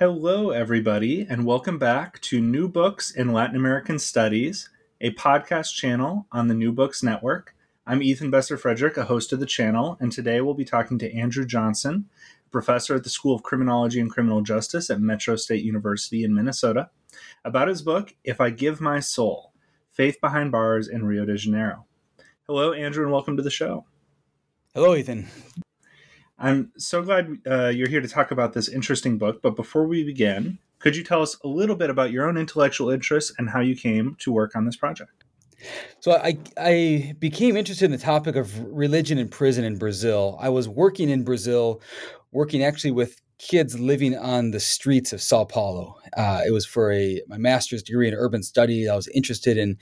Hello, everybody, and welcome back to New Books in Latin American Studies, a podcast channel on the New Books Network. I'm Ethan Besser Frederick, a host of the channel, and today we'll be talking to Andrew Johnson, professor at the School of Criminology and Criminal Justice at Metro State University in Minnesota, about his book, If I Give My Soul Faith Behind Bars in Rio de Janeiro. Hello, Andrew, and welcome to the show. Hello, Ethan. I'm so glad uh, you're here to talk about this interesting book. But before we begin, could you tell us a little bit about your own intellectual interests and how you came to work on this project? So I I became interested in the topic of religion in prison in Brazil. I was working in Brazil, working actually with kids living on the streets of Sao Paulo. Uh, it was for a my master's degree in urban study. I was interested in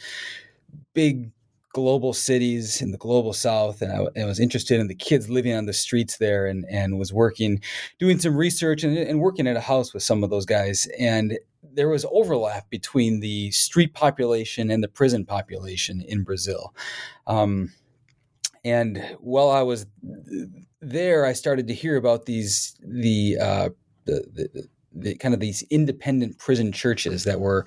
big global cities in the global south and I, I, was interested in the kids living on the streets there and, and was working doing some research and, and working at a house with some of those guys and there was overlap between the street population and the prison population in brazil. Um, and while i was there i started to hear about these the uh, the, the the kind of these independent prison churches that were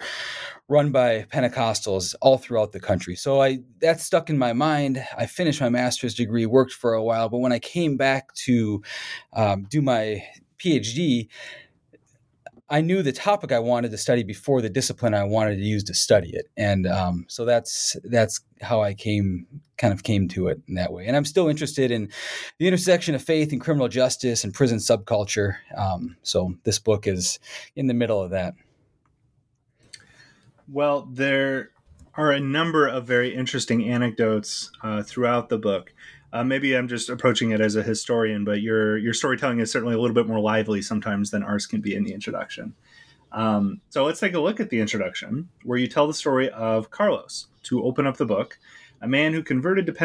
run by Pentecostals all throughout the country. So I that stuck in my mind. I finished my master's degree, worked for a while, but when I came back to um, do my PhD, I knew the topic I wanted to study before the discipline I wanted to use to study it, and um, so that's that's how I came kind of came to it in that way. And I'm still interested in the intersection of faith and criminal justice and prison subculture. Um, so this book is in the middle of that. Well, there are a number of very interesting anecdotes uh, throughout the book. Uh, maybe I'm just approaching it as a historian, but your your storytelling is certainly a little bit more lively sometimes than ours can be in the introduction. Um, so let's take a look at the introduction, where you tell the story of Carlos to open up the book, a man who converted to uh,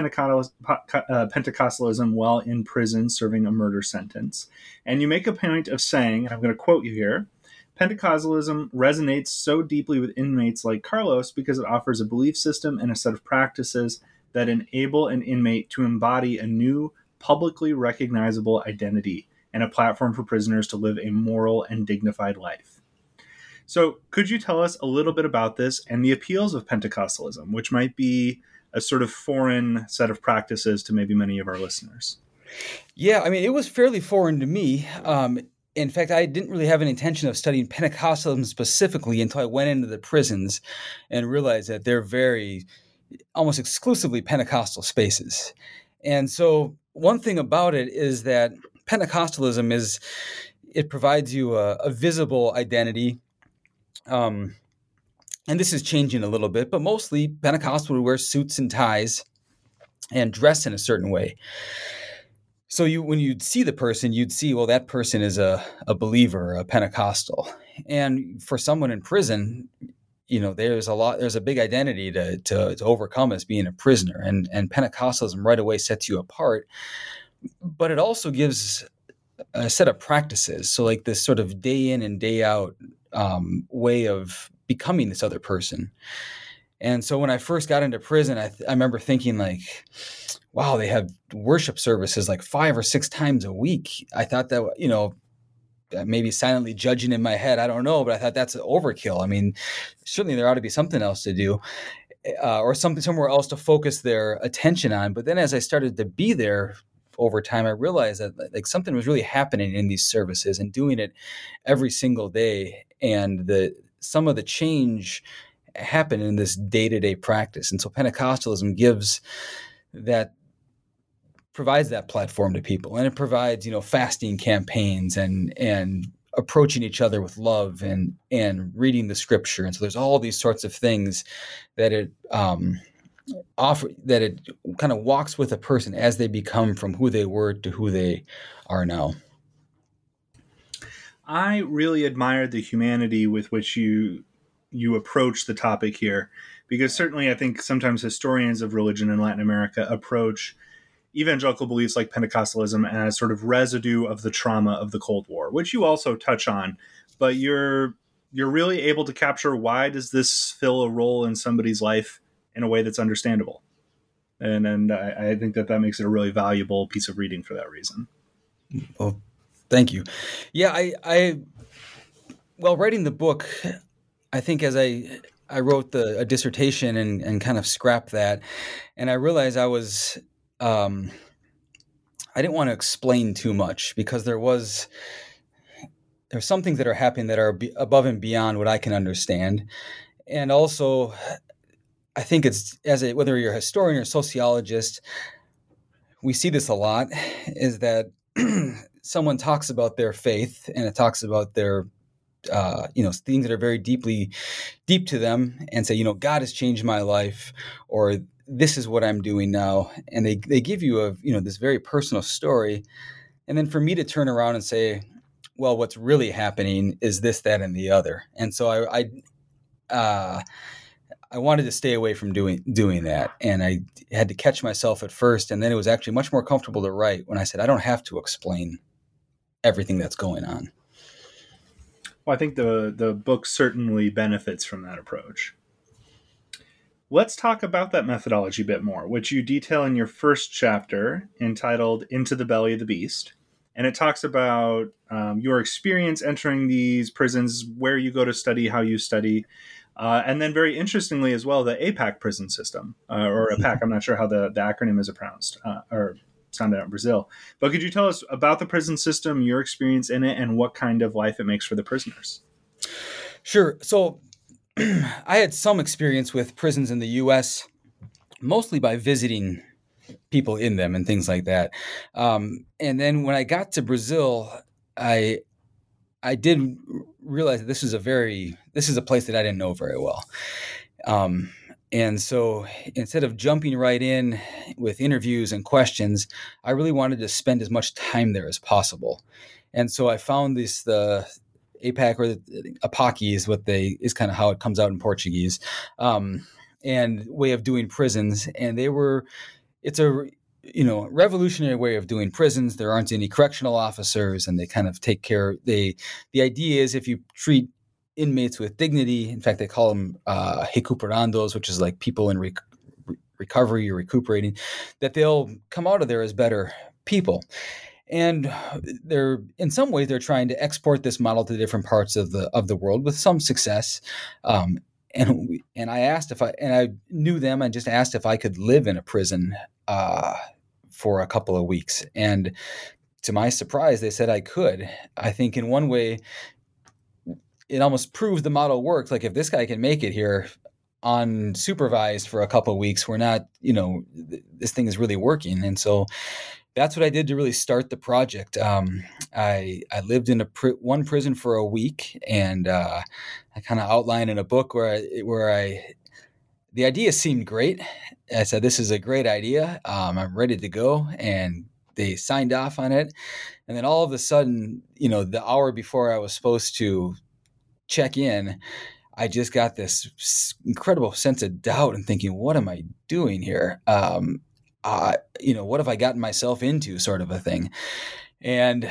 Pentecostalism while in prison serving a murder sentence. And you make a point of saying, and I'm going to quote you here Pentecostalism resonates so deeply with inmates like Carlos because it offers a belief system and a set of practices that enable an inmate to embody a new, publicly recognizable identity and a platform for prisoners to live a moral and dignified life. So, could you tell us a little bit about this and the appeals of Pentecostalism, which might be a sort of foreign set of practices to maybe many of our listeners? Yeah, I mean, it was fairly foreign to me. Um, in fact, I didn't really have an intention of studying Pentecostalism specifically until I went into the prisons and realized that they're very almost exclusively Pentecostal spaces. And so, one thing about it is that Pentecostalism is it provides you a, a visible identity. Um, and this is changing a little bit, but mostly Pentecostal would wear suits and ties and dress in a certain way. So you when you'd see the person, you'd see, well, that person is a, a believer, a Pentecostal. And for someone in prison, you know there's a lot there's a big identity to, to, to overcome as being a prisoner and and pentecostalism right away sets you apart. But it also gives a set of practices. So like this sort of day in and day out um, way of becoming this other person. And so when i first got into prison I, th- I remember thinking like wow they have worship services like five or six times a week. I thought that you know maybe silently judging in my head. I don't know, but I thought that's an overkill. I mean, certainly there ought to be something else to do. Uh, or something somewhere else to focus their attention on. But then, as I started to be there over time, I realized that like something was really happening in these services and doing it every single day, and the some of the change happened in this day to day practice. And so Pentecostalism gives that provides that platform to people, and it provides you know fasting campaigns and and approaching each other with love and and reading the scripture. And so there's all these sorts of things that it um offer that it kind of walks with a person as they become from who they were to who they are now. I really admired the humanity with which you you approach the topic here because certainly i think sometimes historians of religion in latin america approach evangelical beliefs like Pentecostalism as sort of residue of the trauma of the Cold War, which you also touch on, but you're you're really able to capture why does this fill a role in somebody's life in a way that's understandable, and and I, I think that that makes it a really valuable piece of reading for that reason. Well, thank you. Yeah, I I writing the book, I think as I I wrote the a dissertation and and kind of scrapped that, and I realized I was um, I didn't want to explain too much because there was there's some things that are happening that are above and beyond what I can understand, and also I think it's as a whether you're a historian or sociologist, we see this a lot is that someone talks about their faith and it talks about their uh, you know things that are very deeply deep to them and say you know god has changed my life or this is what I'm doing now. And they, they give you a, you know, this very personal story. And then for me to turn around and say, well, what's really happening is this, that, and the other. And so I, I, uh, I wanted to stay away from doing doing that, and I had to catch myself at first, and then it was actually much more comfortable to write when I said I don't have to explain everything that's going on. Well, I think the the book certainly benefits from that approach. Let's talk about that methodology a bit more, which you detail in your first chapter entitled Into the Belly of the Beast. And it talks about um, your experience entering these prisons, where you go to study, how you study, uh, and then very interestingly as well, the APAC prison system, uh, or APAC, I'm not sure how the, the acronym is pronounced, uh, or sounded out in Brazil. But could you tell us about the prison system, your experience in it, and what kind of life it makes for the prisoners? Sure. So I had some experience with prisons in the U.S., mostly by visiting people in them and things like that. Um, and then when I got to Brazil, I I did realize this is a very this is a place that I didn't know very well. Um, and so instead of jumping right in with interviews and questions, I really wanted to spend as much time there as possible. And so I found this the APAC or APACI is what they is kind of how it comes out in Portuguese, um, and way of doing prisons. And they were, it's a you know revolutionary way of doing prisons. There aren't any correctional officers, and they kind of take care. They the idea is if you treat inmates with dignity, in fact, they call them uh, recuperandos, which is like people in rec- recovery or recuperating, that they'll come out of there as better people and they're in some ways they're trying to export this model to different parts of the of the world with some success. Um, and and I asked if I and I knew them. and just asked if I could live in a prison uh, for a couple of weeks, and to my surprise, they said I could. I think in one way, it almost proves the model works. Like if this guy can make it here, unsupervised for a couple of weeks we're not you know th- this thing is really working and so that's what I did to really start the project. Um, I I lived in a pr- one prison for a week, and uh, I kind of outlined in a book where I where I the idea seemed great. I said this is a great idea. Um, I'm ready to go, and they signed off on it. And then all of a sudden, you know, the hour before I was supposed to check in, I just got this incredible sense of doubt and thinking, what am I doing here? Um, uh, you know, what have I gotten myself into, sort of a thing. And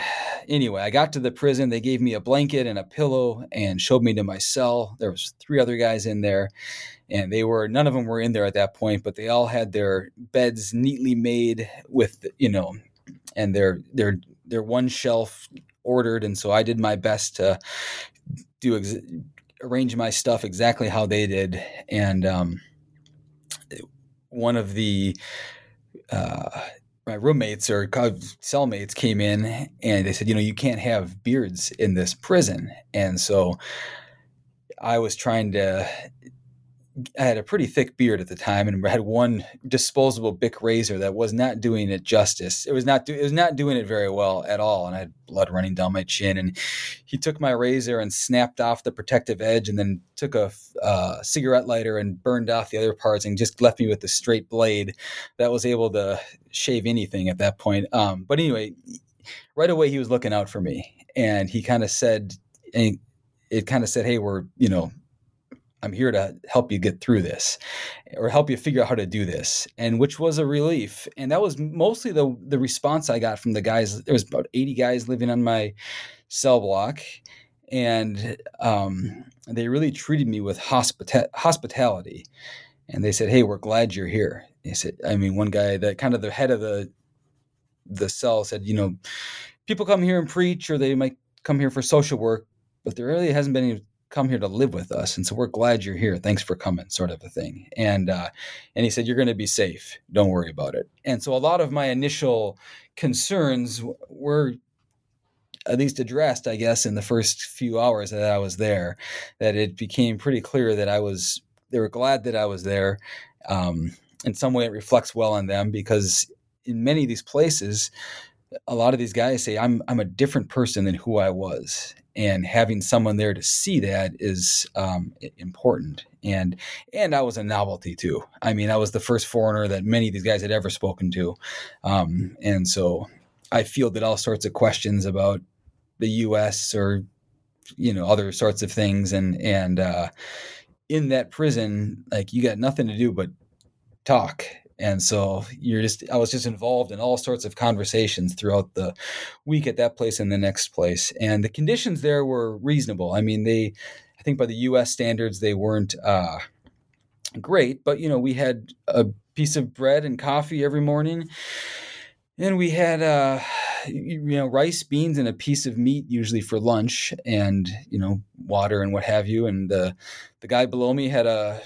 anyway, I got to the prison. They gave me a blanket and a pillow and showed me to my cell. There was three other guys in there, and they were none of them were in there at that point, but they all had their beds neatly made with you know, and their their their one shelf ordered. And so I did my best to do ex- arrange my stuff exactly how they did. And um, one of the uh, my roommates or cellmates came in and they said, you know, you can't have beards in this prison. And so I was trying to I had a pretty thick beard at the time, and had one disposable Bic razor that was not doing it justice. It was not do, it was not doing it very well at all, and I had blood running down my chin. And he took my razor and snapped off the protective edge, and then took a uh, cigarette lighter and burned off the other parts, and just left me with the straight blade that was able to shave anything at that point. Um, but anyway, right away he was looking out for me, and he kind of said, and it kind of said, "Hey, we're you know." I'm here to help you get through this or help you figure out how to do this. And which was a relief. And that was mostly the the response I got from the guys. There was about 80 guys living on my cell block. And um, they really treated me with hospita- hospitality. And they said, Hey, we're glad you're here. They said, I mean, one guy that kind of the head of the the cell said, you know, people come here and preach or they might come here for social work, but there really hasn't been any come here to live with us and so we're glad you're here. Thanks for coming sort of a thing. And uh, and he said you're going to be safe. Don't worry about it. And so a lot of my initial concerns were at least addressed i guess in the first few hours that i was there that it became pretty clear that i was they were glad that i was there. Um, in some way it reflects well on them because in many of these places a lot of these guys say I'm I'm a different person than who I was, and having someone there to see that is um, important. And and I was a novelty too. I mean, I was the first foreigner that many of these guys had ever spoken to, um, and so I fielded all sorts of questions about the U.S. or you know other sorts of things, and and uh, in that prison, like you got nothing to do but talk and so you're just i was just involved in all sorts of conversations throughout the week at that place and the next place. And the conditions there were reasonable. I mean they i think by the us standards they weren't uh, great but you know we had a piece of bread and coffee every morning. And we had uh, you know rice beans and a piece of meat usually for lunch and you know water and what have you. And the the guy below me had a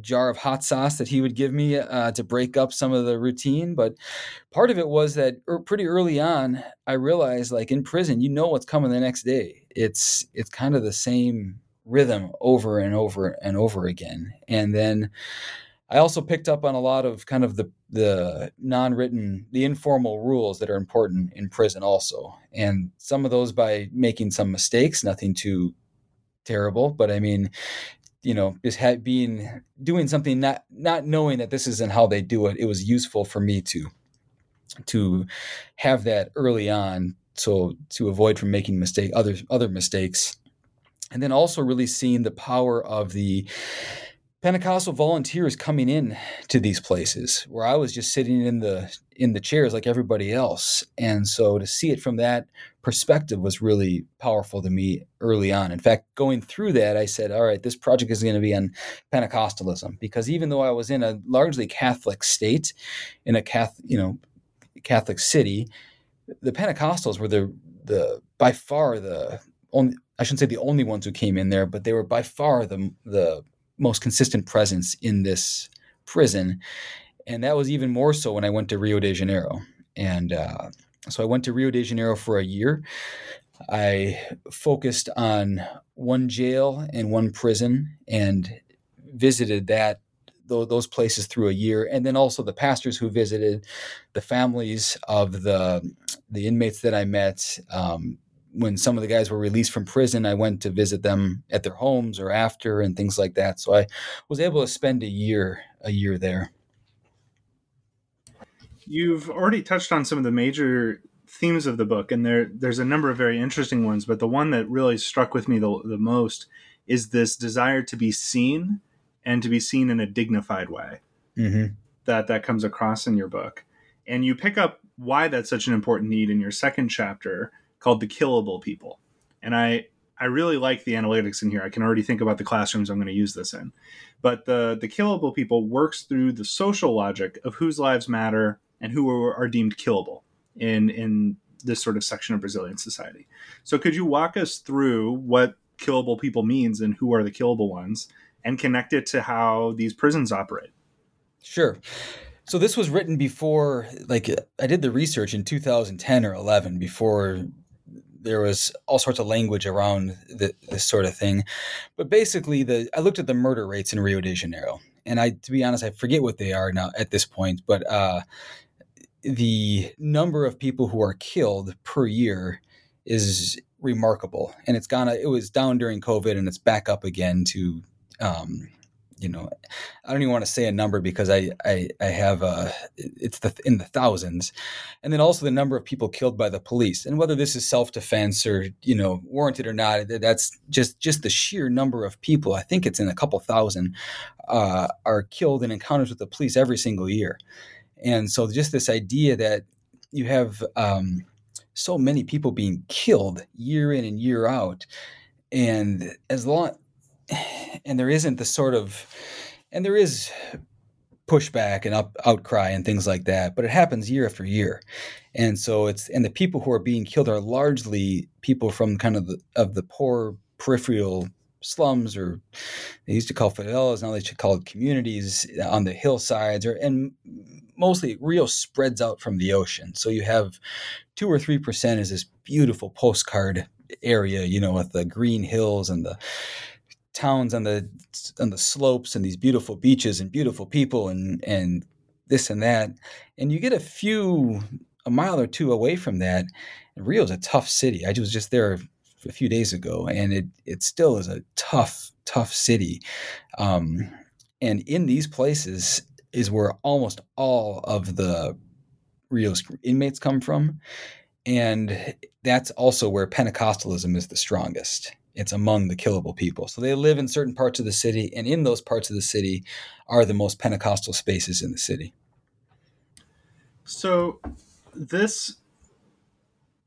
jar of hot sauce that he would give me uh, to break up some of the routine. But part of it was that er, pretty early on, I realized like in prison, you know what's coming the next day. It's it's kind of the same rhythm over and over and over again. And then I also picked up on a lot of kind of the the non-written, the informal rules that are important in prison also. And some of those by making some mistakes, nothing too terrible, but I mean, you know just had being doing something not not knowing that this isn't how they do it it was useful for me to to have that early on so to avoid from making mistake other other mistakes and then also really seeing the power of the Pentecostal volunteers coming in to these places where I was just sitting in the in the chairs like everybody else. And so to see it from that perspective was really powerful to me early on. In fact, going through that, I said, all right, this project is going to be on Pentecostalism because even though I was in a largely Catholic state, in a Catholic, you know, Catholic city, the Pentecostals were the the by far the only I shouldn't say the only ones who came in there, but they were by far the the most consistent presence in this prison. And that was even more so when I went to Rio de Janeiro. And uh, so I went to Rio de Janeiro for a year. I focused on one jail and one prison and visited that those places through a year and then also the pastors who visited the families of the the inmates that i met um, when some of the guys were released from prison, I went to visit them at their homes or after and things like that. So I was able to spend a year a year there. You've already touched on some of the major themes of the book, and there there's a number of very interesting ones. But the one that really struck with me the, the most is this desire to be seen and to be seen in a dignified way. Mm-hmm. That that comes across in your book, and you pick up why that's such an important need in your second chapter called the killable people. And I I really like the analytics in here. I can already think about the classrooms I'm going to use this in. But the the killable people works through the social logic of whose lives matter and who are, are deemed killable in in this sort of section of Brazilian society. So could you walk us through what killable people means and who are the killable ones and connect it to how these prisons operate? Sure. So this was written before, like I did the research in 2010 or 11 before there was all sorts of language around the, this sort of thing. But basically, the I looked at the murder rates in Rio de Janeiro, and I, to be honest, I forget what they are now at this point. But uh, the number of people who are killed per year is remarkable, and it's gone. It was down during COVID, and it's back up again to um, you know, I don't even want to say a number because I I, I have uh, it's the in the thousands, and then also the number of people killed by the police, and whether this is self defense or you know warranted or not, that's just just the sheer number of people. I think it's in a couple thousand uh, are killed in encounters with the police every single year, and so just this idea that you have um, so many people being killed year in and year out, and as long and there isn't the sort of and there is pushback and up, outcry and things like that but it happens year after year. And so it's and the people who are being killed are largely people from kind of the of the poor peripheral slums or they used to call favelas now they should call it communities on the hillsides or and mostly Rio spreads out from the ocean. So you have two or three percent is this beautiful postcard area you know with the green hills and the towns on the on the slopes and these beautiful beaches and beautiful people and and this and that. And you get a few a mile or two away from that. Rio's a tough city. I was just there a few days ago and it it still is a tough tough city. Um, and in these places is where almost all of the Rio's inmates come from and that's also where Pentecostalism is the strongest it's among the killable people. So they live in certain parts of the city, and in those parts of the city are the most Pentecostal spaces in the city. So this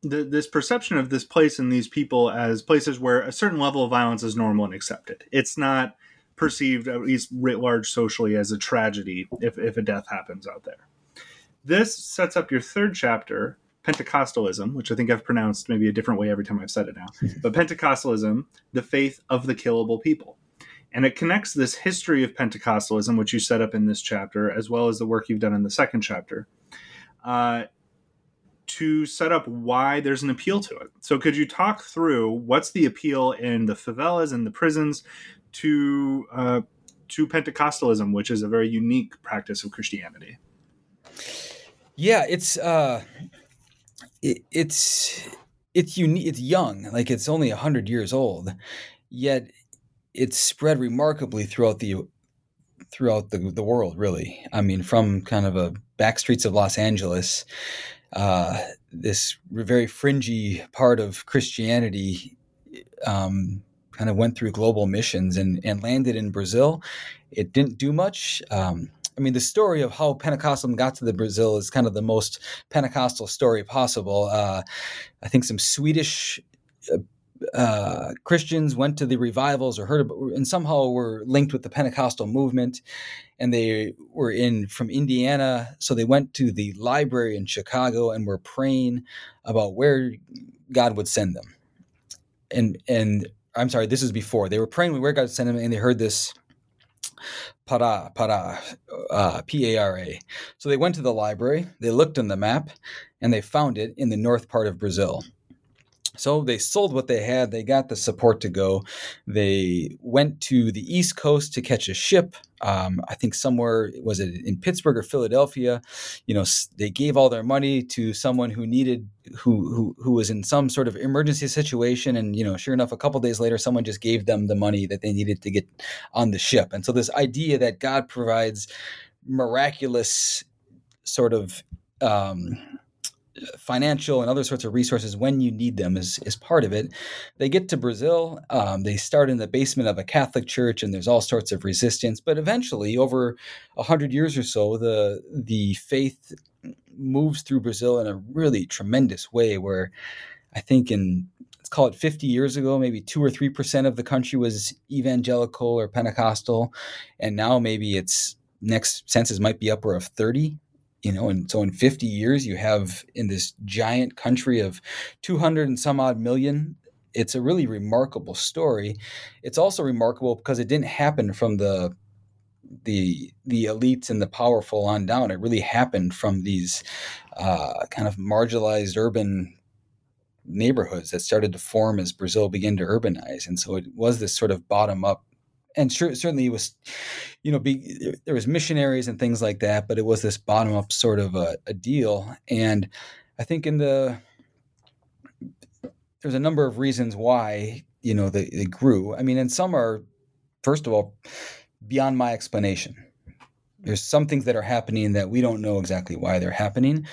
the, this perception of this place and these people as places where a certain level of violence is normal and accepted. It's not perceived, at least writ large socially, as a tragedy if, if a death happens out there. This sets up your third chapter, Pentecostalism, which I think I've pronounced maybe a different way every time I've said it now, but Pentecostalism, the faith of the killable people. And it connects this history of Pentecostalism, which you set up in this chapter, as well as the work you've done in the second chapter, uh, to set up why there's an appeal to it. So, could you talk through what's the appeal in the favelas and the prisons to uh, to Pentecostalism, which is a very unique practice of Christianity? Yeah, it's uh, it, it's it's unique. It's young, like it's only hundred years old, yet it's spread remarkably throughout the throughout the, the world. Really, I mean, from kind of a back streets of Los Angeles, uh, this very fringy part of Christianity. Um, kind of went through global missions and, and landed in Brazil. It didn't do much. Um, I mean, the story of how Pentecostalism got to the Brazil is kind of the most Pentecostal story possible. Uh, I think some Swedish uh, uh, Christians went to the revivals or heard about, and somehow were linked with the Pentecostal movement, and they were in from Indiana, so they went to the library in Chicago and were praying about where God would send them. And and I'm sorry, this is before they were praying where God send them, and they heard this para, para, uh, P A R A. So they went to the library, they looked on the map, and they found it in the north part of Brazil. So they sold what they had. They got the support to go. They went to the East Coast to catch a ship. Um, I think somewhere was it in Pittsburgh or Philadelphia. You know, they gave all their money to someone who needed who who who was in some sort of emergency situation. And you know, sure enough, a couple days later, someone just gave them the money that they needed to get on the ship. And so this idea that God provides miraculous sort of um, financial and other sorts of resources when you need them is, is part of it. They get to Brazil, um, they start in the basement of a Catholic church, and there's all sorts of resistance. But eventually, over a hundred years or so, the the faith moves through Brazil in a really tremendous way. Where I think in let's call it 50 years ago, maybe two or three percent of the country was evangelical or Pentecostal, and now maybe it's next census might be upper of 30 you know and so in 50 years you have in this giant country of 200 and some odd million it's a really remarkable story it's also remarkable because it didn't happen from the the the elites and the powerful on down. It really happened from these uh, kind of marginalized urban neighborhoods that started to form as Brazil began to urbanize, and so it was this sort of bottom up. And sure, certainly it was, you know, be, there was missionaries and things like that, but it was this bottom up sort of a, a deal. And I think in the there's a number of reasons why you know they, they grew. I mean, and some are, first of all, beyond my explanation. There's some things that are happening that we don't know exactly why they're happening,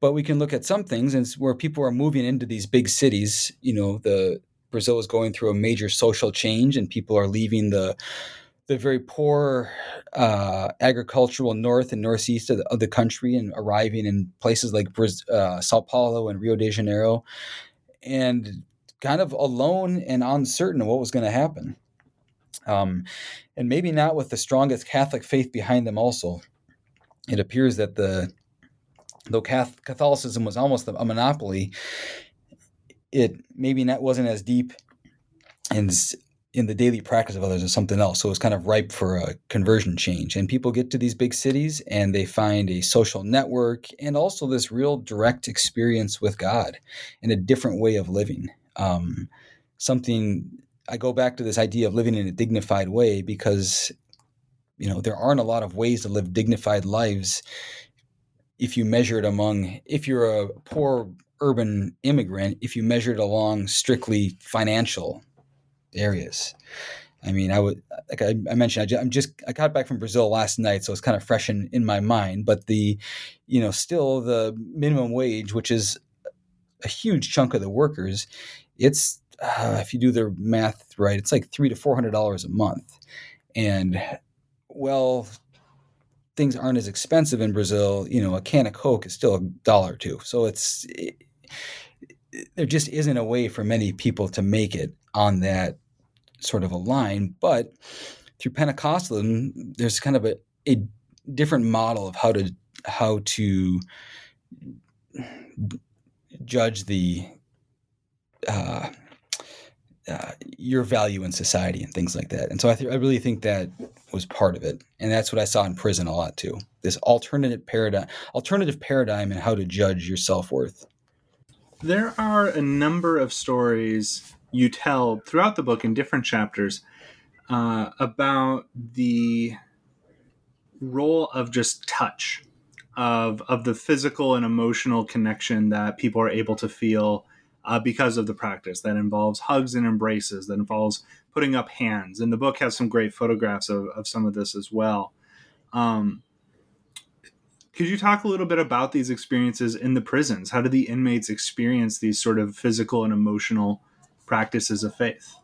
but we can look at some things and where people are moving into these big cities. You know, the Brazil is going through a major social change, and people are leaving the the very poor uh, agricultural north and northeast of the, of the, country and arriving in places like uh, Sao Paulo and Rio de Janeiro, and kind of alone and uncertain of what was going to happen. Um, and maybe not with the strongest Catholic faith behind them, also. It appears that the though Catholicism was almost a monopoly, it maybe not wasn't as deep and in the daily practice of others as something else. So it was kind of ripe for a conversion change. And people get to these big cities and they find a social network and also this real direct experience with God and a different way of living. Um, something I go back to this idea of living in a dignified way because you know there aren't a lot of ways to live dignified lives if you measure it among if you're a poor urban immigrant if you measure it along strictly financial areas. I mean i would like i, I mentioned I am just i got back from brazil last night so it's kind of fresh in, in my mind but the you know still the minimum wage which is a huge chunk of the workers it's uh, if you do the math right it's like three to four hundred dollars a month. And well things aren't as expensive in brazil you know a can of coke is still a dollar or two. So it's it, there just isn't a way for many people to make it on that sort of a line but through pentecostalism there's kind of a, a different model of how to how to judge the uh, uh, your value in society and things like that. And so I, th- I really think that was part of it, and that's what I saw in prison a lot too. This alternative paradigm, alternative paradigm, and how to judge your self worth. There are a number of stories you tell throughout the book in different chapters uh, about the role of just touch, of of the physical and emotional connection that people are able to feel uh, because of the practice that involves hugs and embraces, that involves putting up hands. And the book has some great photographs of, of some of this as well. Um, could you talk a little bit about these experiences in the prisons? How do the inmates experience these sort of physical and emotional practices of faith?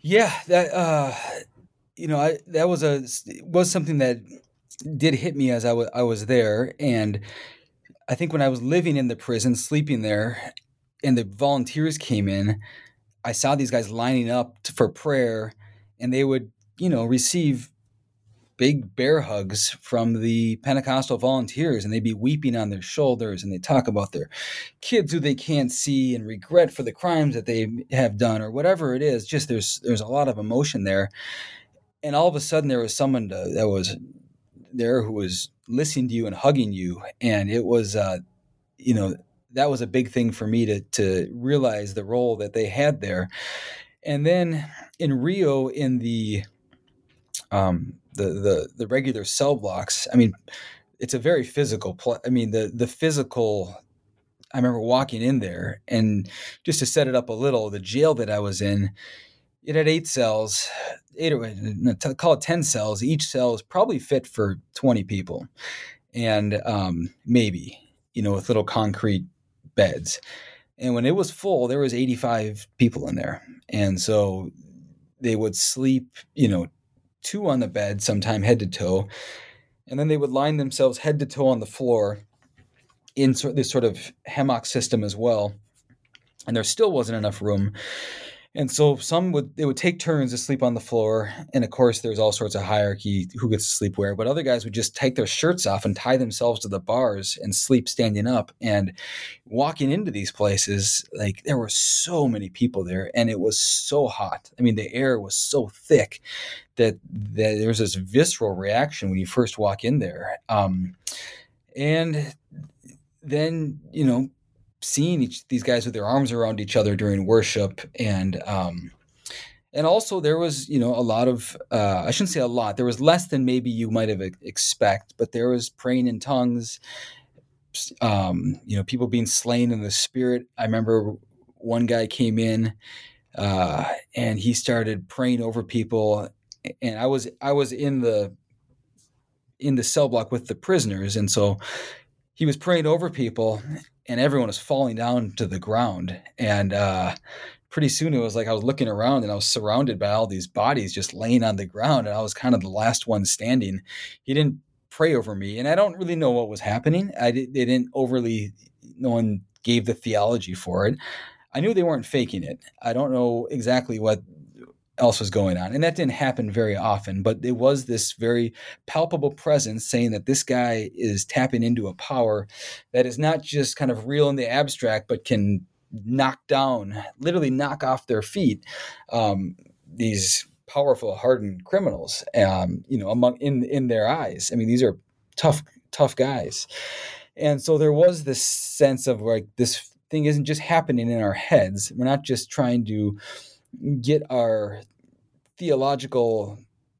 Yeah, that uh, you know, I, that was a was something that did hit me as I was I was there, and I think when I was living in the prison, sleeping there, and the volunteers came in, I saw these guys lining up for prayer, and they would, you know, receive big bear hugs from the Pentecostal volunteers, and they'd be weeping on their shoulders, and they talk about their kids who they can't see and regret for the crimes that they have done, or whatever it is. Just there's there's a lot of emotion there, and all of a sudden there was someone to, that was there who was listening to you and hugging you, and it was, uh, you know, that was a big thing for me to to realize the role that they had there. And then in Rio, in the um, the the the regular cell blocks, I mean, it's a very physical. Pl- I mean, the the physical. I remember walking in there, and just to set it up a little, the jail that I was in, it had eight cells eight or call it 10 cells each cell is probably fit for 20 people and um, maybe you know with little concrete beds and when it was full there was 85 people in there and so they would sleep you know two on the bed sometime head to toe. And then they would line themselves head to toe on the floor in this sort of hammock system as well. And there still wasn't enough room and so some would they would take turns to sleep on the floor. And of course there's all sorts of hierarchy who gets to sleep where. But other guys would just take their shirts off and tie themselves to the bars and sleep standing up. And walking into these places like there were so many people there and it was so hot. I mean the air was so thick that, that there's this visceral reaction when you first walk in there. Um, and then you know seeing each these guys with their arms around each other during worship. And um and also there was you know a lot of uh, i shouldn't say a lot there was less than maybe you might have expect but there was praying in tongues um you know people being slain in the spirit. I remember one guy came in uh and he started praying over people and i was i was in the in the cell block with the prisoners. And so he was praying over people and everyone was falling down to the ground. And uh, pretty soon it was like I was looking around and I was surrounded by all these bodies just laying on the ground, and I was kind of the last one standing. He didn't pray over me, and I don't really know what was happening. I they didn't overly, no one gave the theology for it. I knew they weren't faking it. I don't know exactly what else was going on. And that didn't happen very often, but it was this very palpable presence saying that this guy is tapping into a power that is not just kind of real in the abstract, but can knock down, literally knock off their feet um, these powerful, hardened criminals. Um, you know, among in in their eyes. I mean, these are tough, tough guys. And so there was this sense of like this thing isn't just happening in our heads. We're not just trying to get our theological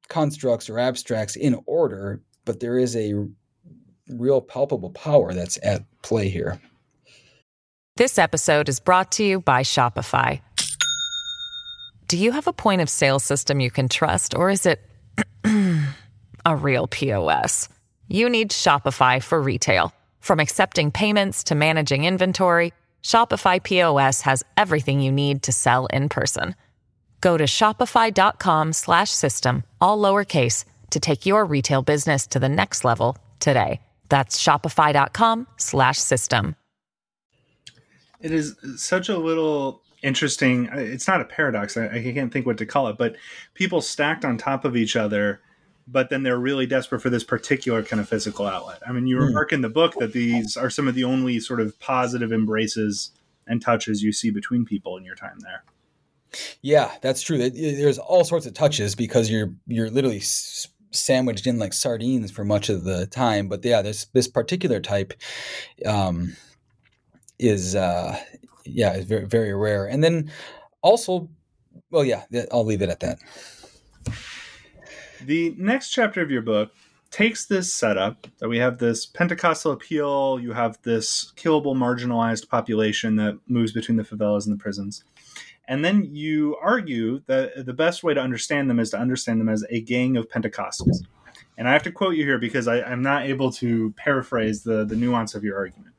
constructs or abstracts in order, but there is a real palpable power that's at play here. This episode is brought to you by Shopify. Do you have a point of sale system you can trust, or is it a real POS? You need Shopify for retail. From accepting payments to managing inventory, Shopify POS has everything you need to sell in person. Go to shopify.com slash system, all lowercase, to take your retail business to the next level today. That's shopify.com slash system. It is such a little interesting. It's not a paradox. I, I can't think what to call it, but people stacked on top of each other but then they're really desperate for this particular kind of physical outlet. I mean, you hmm. remark in the book that these are some of the only sort of positive embraces and touches you see between people in your time there. Yeah, that's true. There's all sorts of touches because you're you're literally sandwiched in like sardines for much of the time. But yeah, this this particular type um, is uh, yeah is very very rare. And then also, well, yeah, I'll leave it at that. The next chapter of your book takes this setup that we have this Pentecostal appeal, you have this killable, marginalized population that moves between the favelas and the prisons. And then you argue that the best way to understand them is to understand them as a gang of Pentecostals. And I have to quote you here because I, am not able to paraphrase the, the nuance of your argument.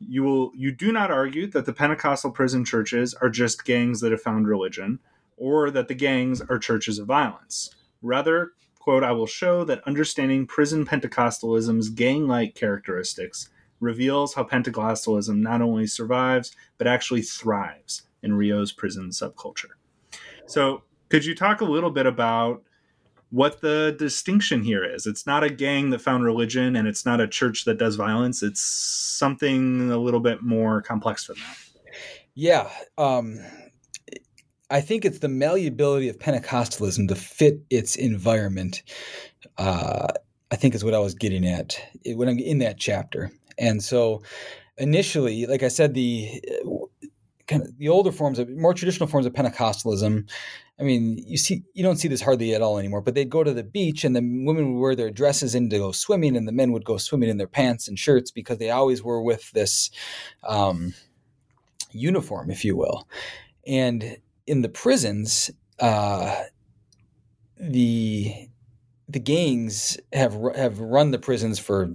You will you do not argue that the Pentecostal prison churches are just gangs that have found religion, or that the gangs are churches of violence. Rather, quote, I will show that understanding prison Pentecostalism's gang-like characteristics reveals how Pentecostalism not only survives, but actually thrives in Rio's prison subculture. So, could you talk a little bit about what the distinction here is? It's not a gang that found religion and it's not a church that does violence. It's something a little bit more complex than that. Yeah. Um, I think it's the malleability of Pentecostalism to fit its environment. Uh, I think is what I was getting at when I'm in that chapter. And so initially, like I said, the kind of the older forms of more traditional forms of Pentecostalism. I mean, you see, you don't see this hardly at all anymore. But they'd go to the beach, and the women would wear their dresses in to go swimming, and the men would go swimming in their pants and shirts because they always were with this um, uniform, if you will. And in the prisons, uh, the the gangs have have run the prisons for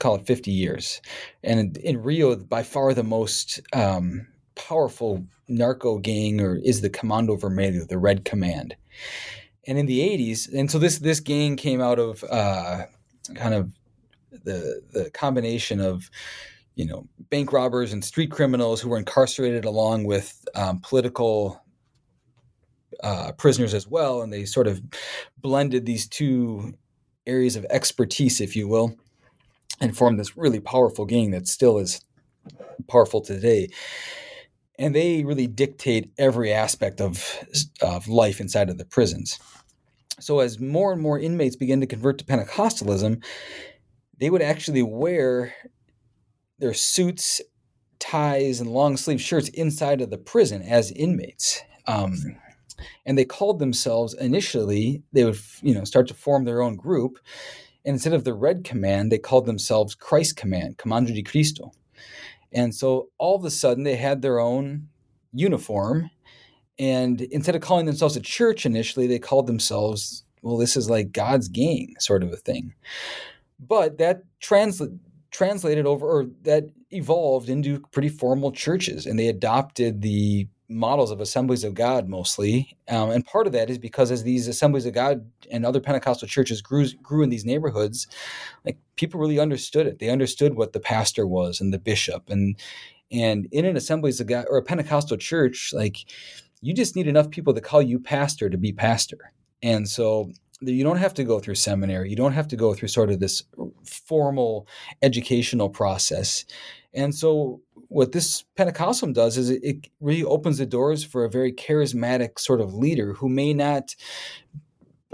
call it 50 years and in, in rio by far the most um, powerful narco gang or is the Comando Vermelho, the Red Command. And in the 80s, and so this this gang came out of uh, kind of the the combination of you know bank robbers and street criminals who were incarcerated along with um, political uh, prisoners as well, and they sort of blended these two areas of expertise, if you will, and formed this really powerful gang that still is powerful today. And they really dictate every aspect of, of life inside of the prisons. So, as more and more inmates begin to convert to Pentecostalism, they would actually wear their suits, ties, and long sleeve shirts inside of the prison as inmates. Um, and they called themselves initially, they would you know start to form their own group. And instead of the Red Command, they called themselves Christ Command, Comando de Cristo. And so all of a sudden they had their own uniform. And instead of calling themselves a church initially, they called themselves, well, this is like God's gang sort of a thing. But that transla- translated over, or that evolved into pretty formal churches, and they adopted the models of assemblies of God mostly. Um, and part of that is because as these assemblies of God and other Pentecostal churches grew grew in these neighborhoods, like people really understood it. They understood what the pastor was and the bishop and and in an assemblies of God or a Pentecostal church, like you just need enough people to call you pastor to be pastor. And so you don't have to go through seminary. You don't have to go through sort of this formal educational process. And so what this Pentecostalism does is it, it really opens the doors for a very charismatic sort of leader who may not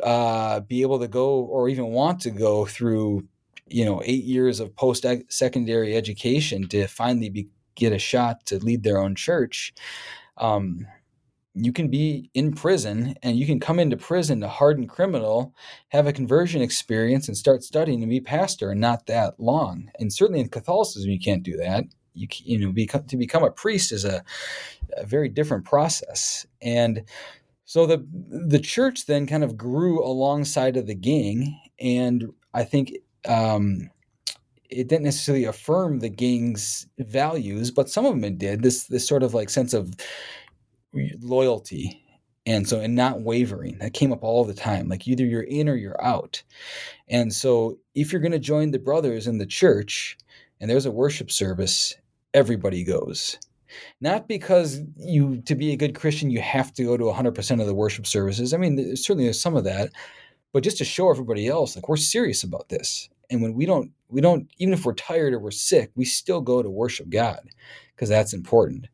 uh, be able to go or even want to go through, you know, eight years of post secondary education to finally be, get a shot to lead their own church. Um, you can be in prison and you can come into prison a hardened criminal, have a conversion experience, and start studying to be pastor in not that long. And certainly in Catholicism, you can't do that. You, you know, become, to become a priest is a, a very different process. And so the the church then kind of grew alongside of the gang, and I think um, it didn't necessarily affirm the gang's values, but some of them it did. This this sort of like sense of loyalty and so and not wavering. That came up all the time like either you're in or you're out. And so if you're going to join the brothers in the church and there's a worship service everybody goes. Not because you to be a good christian you have to go to 100% of the worship services. I mean certainly there's some of that but just to show everybody else like we're serious about this. And when we don't we don't even if we're tired or we're sick we still go to worship god because that's important.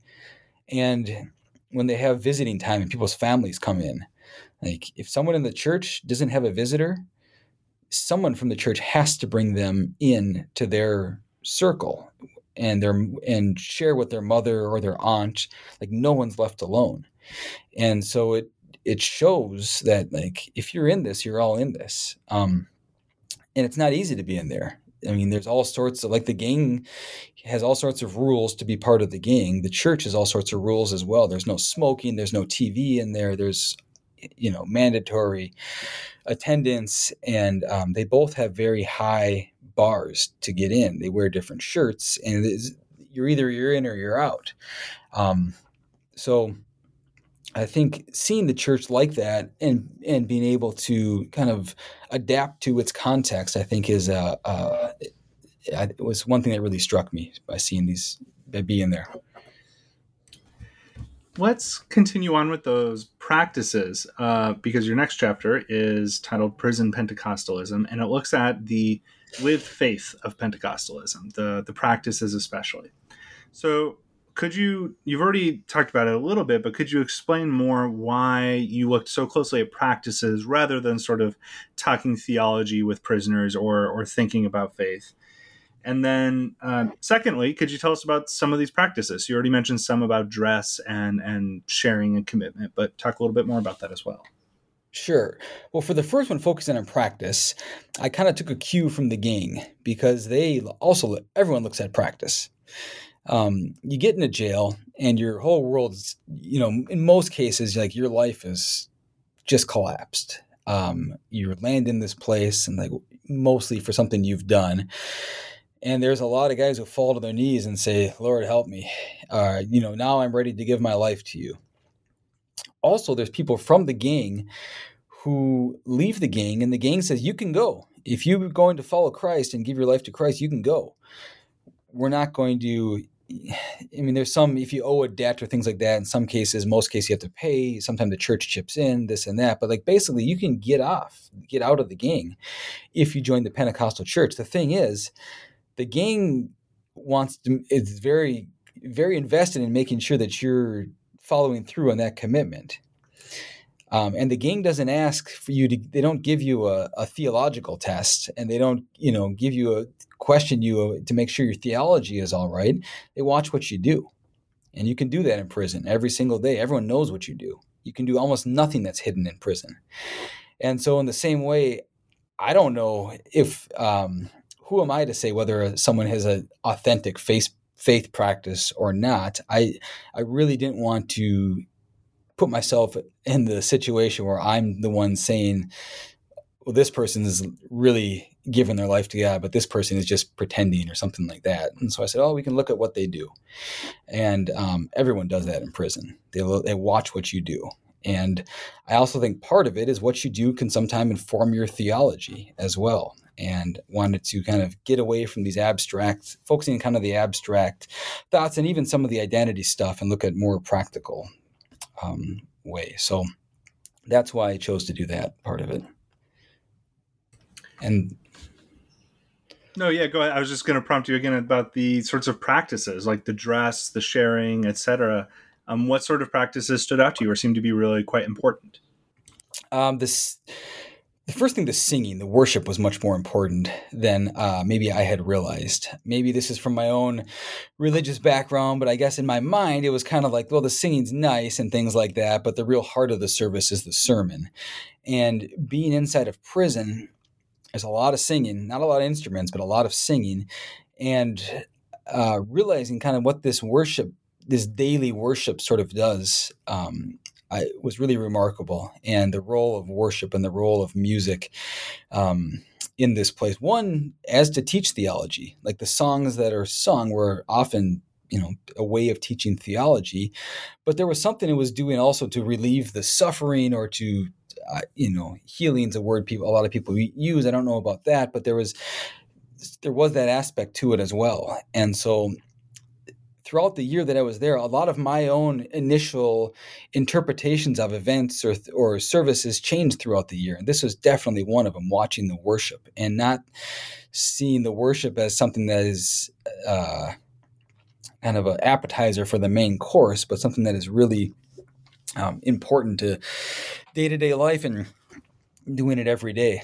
And when they have visiting time and people's families come in. Like if someone in the church doesn't have a visitor, someone from the church has to bring them in to their circle and their and share with their mother or their aunt. Like no one's left alone. And so it it shows that like if you're in this, you're all in this. Um, and it's not easy to be in there. I mean, there's all sorts of like the gang has all sorts of rules to be part of the gang. The church has all sorts of rules as well. There's no smoking, there's no TV in there, there's you know mandatory attendance, and um, they both have very high bars to get in. They wear different shirts, and you're either you're in or you're out. Um, so I think seeing the church like that and and being able to kind of adapt to its context, I think is a, a it was one thing that really struck me by seeing these by being there. Let's continue on with those practices uh, because your next chapter is titled "Prison Pentecostalism" and it looks at the lived faith of Pentecostalism, the the practices especially. So could you you've already talked about it a little bit but could you explain more why you looked so closely at practices rather than sort of talking theology with prisoners or or thinking about faith? And then uh, secondly could you tell us about some of these practices? You already mentioned some about dress and and sharing and commitment but talk a little bit more about that as well. Sure. Well, for the first one, focusing on practice, I kind of took a cue from the gang because they also, everyone looks at practice um, you get into jail and your whole world is, you know, in most cases, like your life is just collapsed. Um, you land in this place and like mostly for something you've done. And there's a lot of guys who fall to their knees and say, Lord, help me. Uh, you know, now I'm ready to give my life to you. Also, there's people from the gang who leave the gang and the gang says, you can go. If you're going to follow Christ and give your life to Christ, you can go we're not going to I mean, there's some if you owe a debt or things like that. In some cases, most cases you have to pay. Sometimes the church chips in, this and that. But like basically, you can get off, get out of the gang, if you join the Pentecostal church. The thing is, the gang wants to is very very invested in making sure that you're following through on that commitment. Um, and the gang doesn't ask for you to, they don't give you a, a, theological test and they don't, you know, give you a question you to make sure your theology is all right. They watch what you do. And you can do that in prison every single day. Everyone knows what you do. You can do almost nothing that's hidden in prison. And so, in the same way, I don't know if, um, who am I to say whether someone has an authentic faith, faith practice or not? I, I really didn't want to put myself in the situation where I'm the one saying, well, this person is really giving their life to God, but this person is just pretending or something like that. And so I said, oh, we can look at what they do. And um, everyone does that in prison. They, they watch what you do. And I also think part of it is what you do can sometimes inform your theology as well. And wanted to kind of get away from these abstract, focusing on kind of the abstract thoughts and even some of the identity stuff and look at more practical um, way. So that's why I chose to do that part of it. And no, yeah, go ahead. I was just going to prompt you again about the sorts of practices, like the dress, the sharing, etc. Um, what sort of practices stood out to you, or seemed to be really quite important? Um, this the first thing, the singing, the worship was much more important than uh, maybe I had realized. Maybe this is from my own religious background, but I guess in my mind it was kind of like, well, the singing's nice and things like that, but the real heart of the service is the sermon. And being inside of prison, there's a lot of singing, not a lot of instruments, but a lot of singing, and uh, realizing kind of what this worship, this daily worship, sort of does. Um, I, was really remarkable, and the role of worship and the role of music um, in this place. One, as to teach theology, like the songs that are sung were often you know a way of teaching theology but there was something it was doing also to relieve the suffering or to uh, you know healing's a word people a lot of people use i don't know about that but there was there was that aspect to it as well and so throughout the year that I was there, a lot of my own initial interpretations of events or, or services changed throughout the year. And this was definitely one of them, watching the worship and not seeing the worship as something that is uh, kind of an appetizer for the main course, but something that is really um, important to day to day life and doing it every day.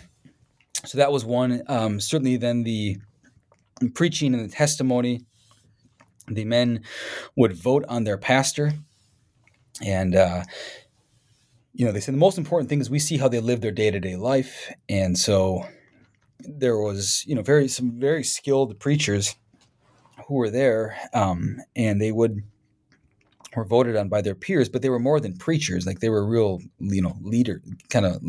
So that was one. Um, certainly, then the preaching and the testimony the men would vote on their pastor and uh, you know they said the most important thing is we see how they live their day-to-day life and so there was you know very some very skilled preachers who were there um, and they would were voted on by their peers but they were more than preachers. Like they were real you know leader kind of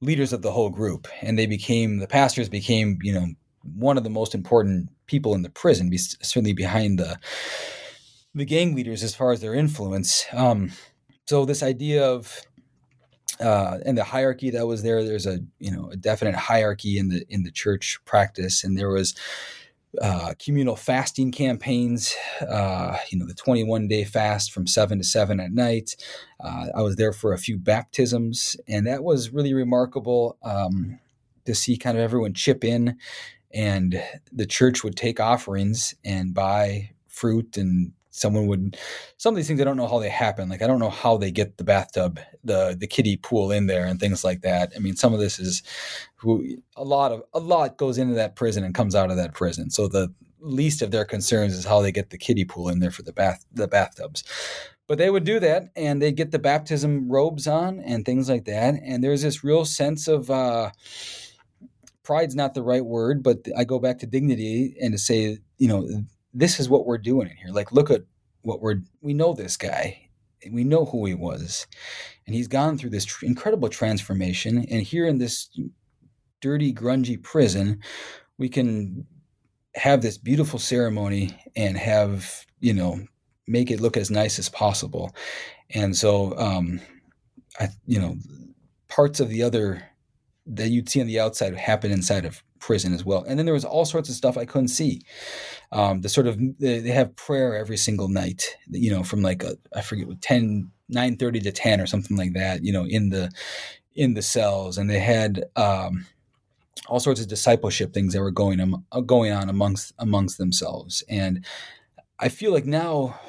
leaders of the whole group. And they became the pastors became you know one of the most important people in the prison, certainly behind the the gang leaders as far as their influence. Um, so this idea of uh, and the hierarchy that was there, there's a you know a definite hierarchy in the in the church practice, and there was uh, communal fasting campaigns. Uh, you know, the 21 day fast from seven to seven at night. Uh, I was there for a few baptisms, and that was really remarkable um, to see kind of everyone chip in and the church would take offerings and buy fruit and someone would some of these things i don't know how they happen. Like i don't know how they get the bathtub the the kiddie pool in there and things like that. I mean some of this is who a lot of a lot goes into that prison and comes out of that prison. So the least of their concerns is how they get the kiddie pool in there for the bath the bathtubs. But they would do that and they'd get the baptism robes on and things like that. And there's this real sense of uh pride's not the right word, but I go back to dignity and to say, you know, this is what we're doing in here. Like, look at what we're, we know this guy, we know who he was, and he's gone through this tr- incredible transformation. And here in this dirty, grungy prison, we can have this beautiful ceremony and have, you know, make it look as nice as possible. And so, um, I, you know, parts of the other that you'd see on the outside happen inside of prison as well. And then there was all sorts of stuff I couldn't see. Um, the sort of they, have prayer every single night, you know, from like a, I forget what 10, 9.30 to 10 or something like that, you know, in the in the cells. And they had um, all sorts of discipleship things that were going um, going on amongst amongst themselves. And I feel like now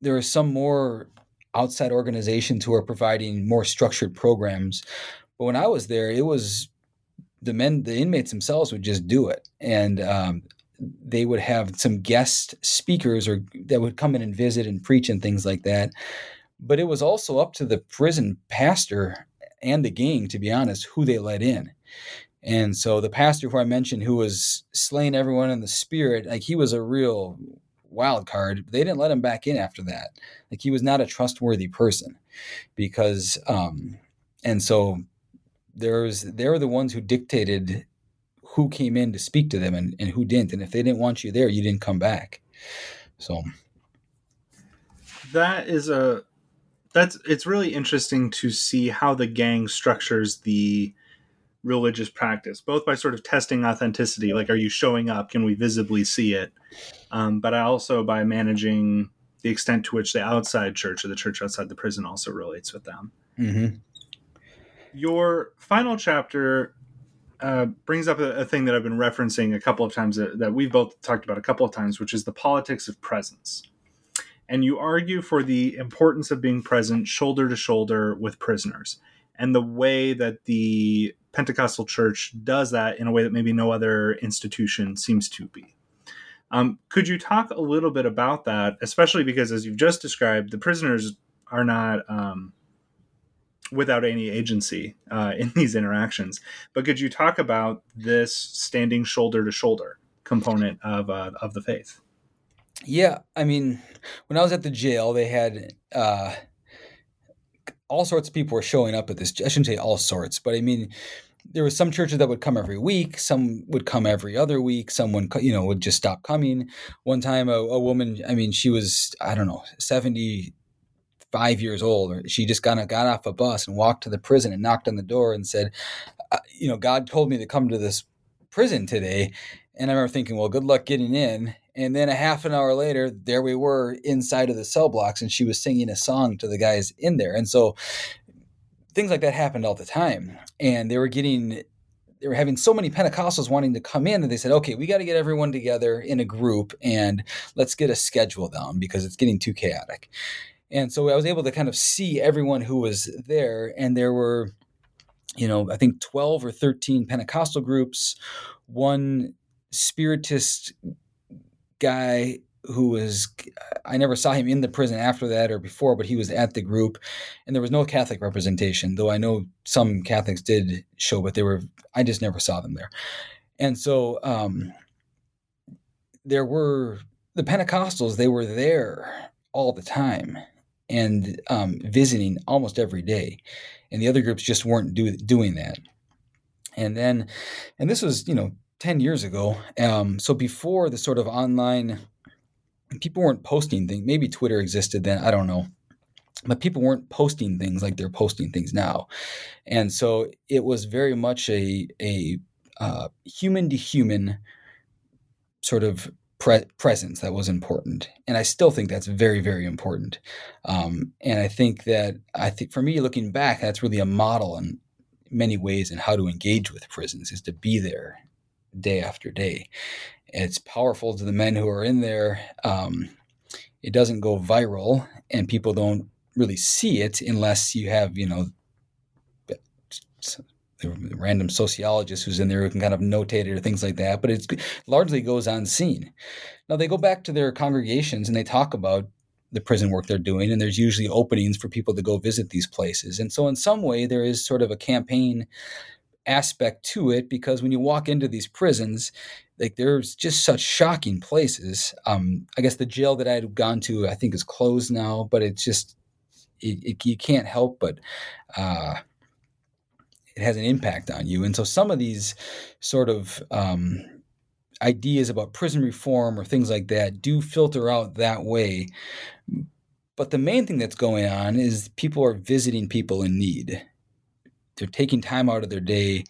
there are some more outside organizations who are providing more structured programs. But when I was there, it was the men, the inmates themselves would just do it, and um, they would have some guest speakers or that would come in and visit and preach and things like that. But it was also up to the prison pastor and the gang, to be honest, who they let in. And so the pastor who I mentioned, who was slaying everyone in the spirit, like he was a real wild card. They didn't let him back in after that. Like he was not a trustworthy person because, um, and so there's they're the ones who dictated who came in to speak to them and, and who didn't. And if they didn't want you there, you didn't come back. So that is a that's it's really interesting to see how the gang structures the religious practice, both by sort of testing authenticity, like are you showing up? Can we visibly see it? Um, but I also by managing the extent to which the outside church or the church outside the prison also relates with them. Mm-hmm. Your final chapter uh, brings up a, a, thing that I've been referencing a couple of times that, that we've both talked about a couple of times, which is the politics of presence. And you argue for the importance of being present shoulder to shoulder with prisoners and the way that the Pentecostal church does that in a way that maybe no other institution seems to be. Um, could you talk a little bit about that, especially because, as you've just described, the prisoners are not um, without any agency uh, in these interactions. But could you talk about this standing shoulder to shoulder component of uh, of the faith? Yeah, I mean, when I was at the jail, they had uh, all sorts of people were showing up at this. I shouldn't say all sorts, but I mean, there were some churches that would come every week. Some would come every other week. Someone, you know, would just stop coming. One time, a, a woman, I mean, she was, I don't know, 75 years old. or She just got, got off a bus and walked to the prison and knocked on the door and said, uh, you know, God told me to come to this prison today. And I remember thinking, well, good luck getting in. And then a half an hour later, there we were inside of the cell blocks, and she was singing a song to the guys in there. And so things like that happened all the time. And they were getting, they were having so many Pentecostals wanting to come in that they said, okay, we got to get everyone together in a group and let's get a schedule down because it's getting too chaotic. And so I was able to kind of see everyone who was there. And there were, you know, I think 12 or 13 Pentecostal groups, one spiritist guy who was I never saw him in the prison after that or before, but he was at the group, and there was no Catholic representation. Though I know some Catholics did show, but they were I just never saw them there. And so um, there were the Pentecostals; they were there all the time and um, visiting almost every day, and the other groups just weren't do, doing that. And then, and this was you know 10 years ago. Um, so before the sort of online, people weren't posting things. Maybe Twitter existed then. I don't know. But people weren't posting things like they're posting things now. And so it was very much a, a uh, human to human sort of pre- presence that was important. And I still think that's very, very important. Um, and I think that, I think for me, looking back, that's really a model in many ways in how to engage with prisons is to be there day after day. It's powerful to the men who are in there. Um, it doesn't go viral, and people don't really see it unless you have, you know, random sociologist who's in there who can kind of notate it or things like that. But it largely goes unseen. Now they go back to their congregations and they talk about the prison work they're doing, and there's usually openings for people to go visit these places. And so, in some way, there is sort of a campaign aspect to it because when you walk into these prisons, like there's just such shocking places. Um, I guess the jail that I had gone to, I think, is closed now, but it's just it, it, you can't help but uh, it has an impact on you. And so some of these sort of um, ideas about prison reform or things like that do filter out that way. But the main thing that's going on is people are visiting people in need they're taking time out of their day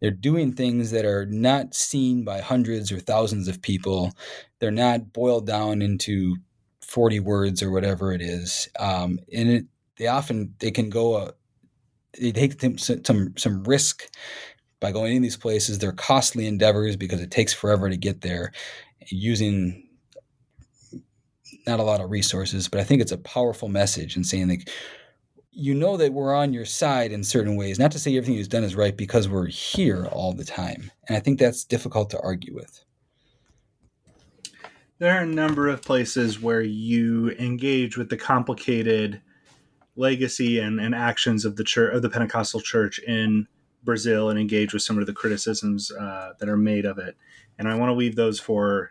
they're doing things that are not seen by hundreds or thousands of people they're not boiled down into 40 words or whatever it is um, and it, they often they can go uh, they take some, some risk by going in these places they're costly endeavors because it takes forever to get there using not a lot of resources but i think it's a powerful message in saying like you know that we're on your side in certain ways. Not to say everything you've done is right because we're here all the time. And I think that's difficult to argue with. There are a number of places where you engage with the complicated legacy and, and actions of the church of the Pentecostal church in Brazil and engage with some of the criticisms uh, that are made of it. And I want to leave those for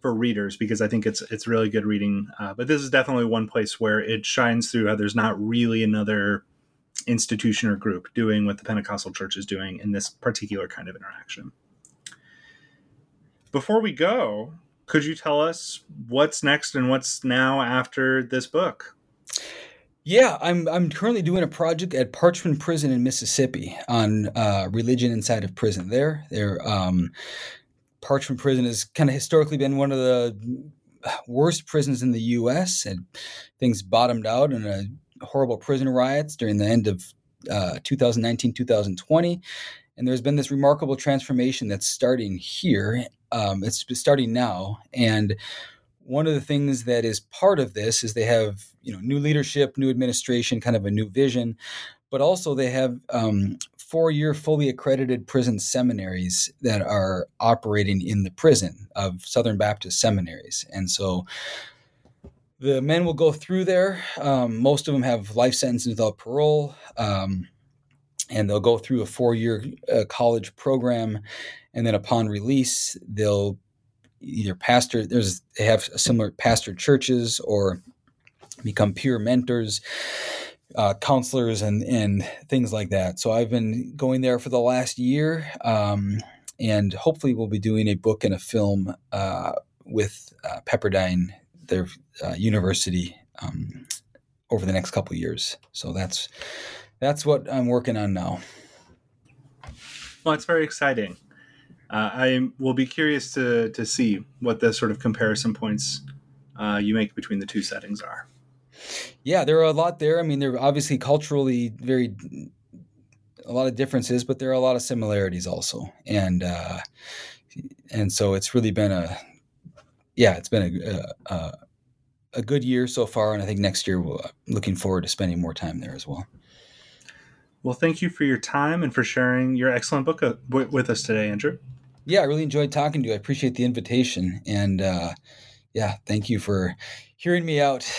for readers because I think it's it's really good reading. Uh, but this is definitely one place where it shines through how there's not really another institution or group doing what the Pentecostal church is doing in this particular kind of interaction. Before we go, could you tell us what's next and what's now after this book? Yeah, I'm I'm currently doing a project at Parchman Prison in Mississippi on uh, religion inside of prison. There, there. Um, Parchman Prison has kind of historically been one of the worst prisons in the U.S. and things bottomed out in a horrible prison riots during the end of uh, 2019 2020 and there's been this remarkable transformation that's starting here um, it's starting now and one of the things that is part of this is they have you know new leadership new administration kind of a new vision but also they have um, four year fully accredited prison seminaries that are operating in the prison of Southern Baptist seminaries. And so the men will go through there. Um, most of them have life sentences without parole. Um, and they'll go through a four year uh, college program. And then upon release, they'll either pastor, there's, they have similar pastor churches or become peer mentors uh, counselors and and things like that. So I've been going there for the last year, um, and hopefully we'll be doing a book and a film uh, with uh, Pepperdine, their uh, university, um, over the next couple years. So that's that's what I'm working on now. Well, it's very exciting. Uh, I will be curious to to see what the sort of comparison points uh, you make between the two settings are. Yeah, there are a lot there. I mean, they're obviously culturally very a lot of differences, but there are a lot of similarities also, and uh, and so it's really been a yeah, it's been a, a, a good year so far, and I think next year we're looking forward to spending more time there as well. Well, thank you for your time and for sharing your excellent book uh, with us today, Andrew. Yeah, I really enjoyed talking to you. I appreciate the invitation, and uh, yeah, thank you for hearing me out.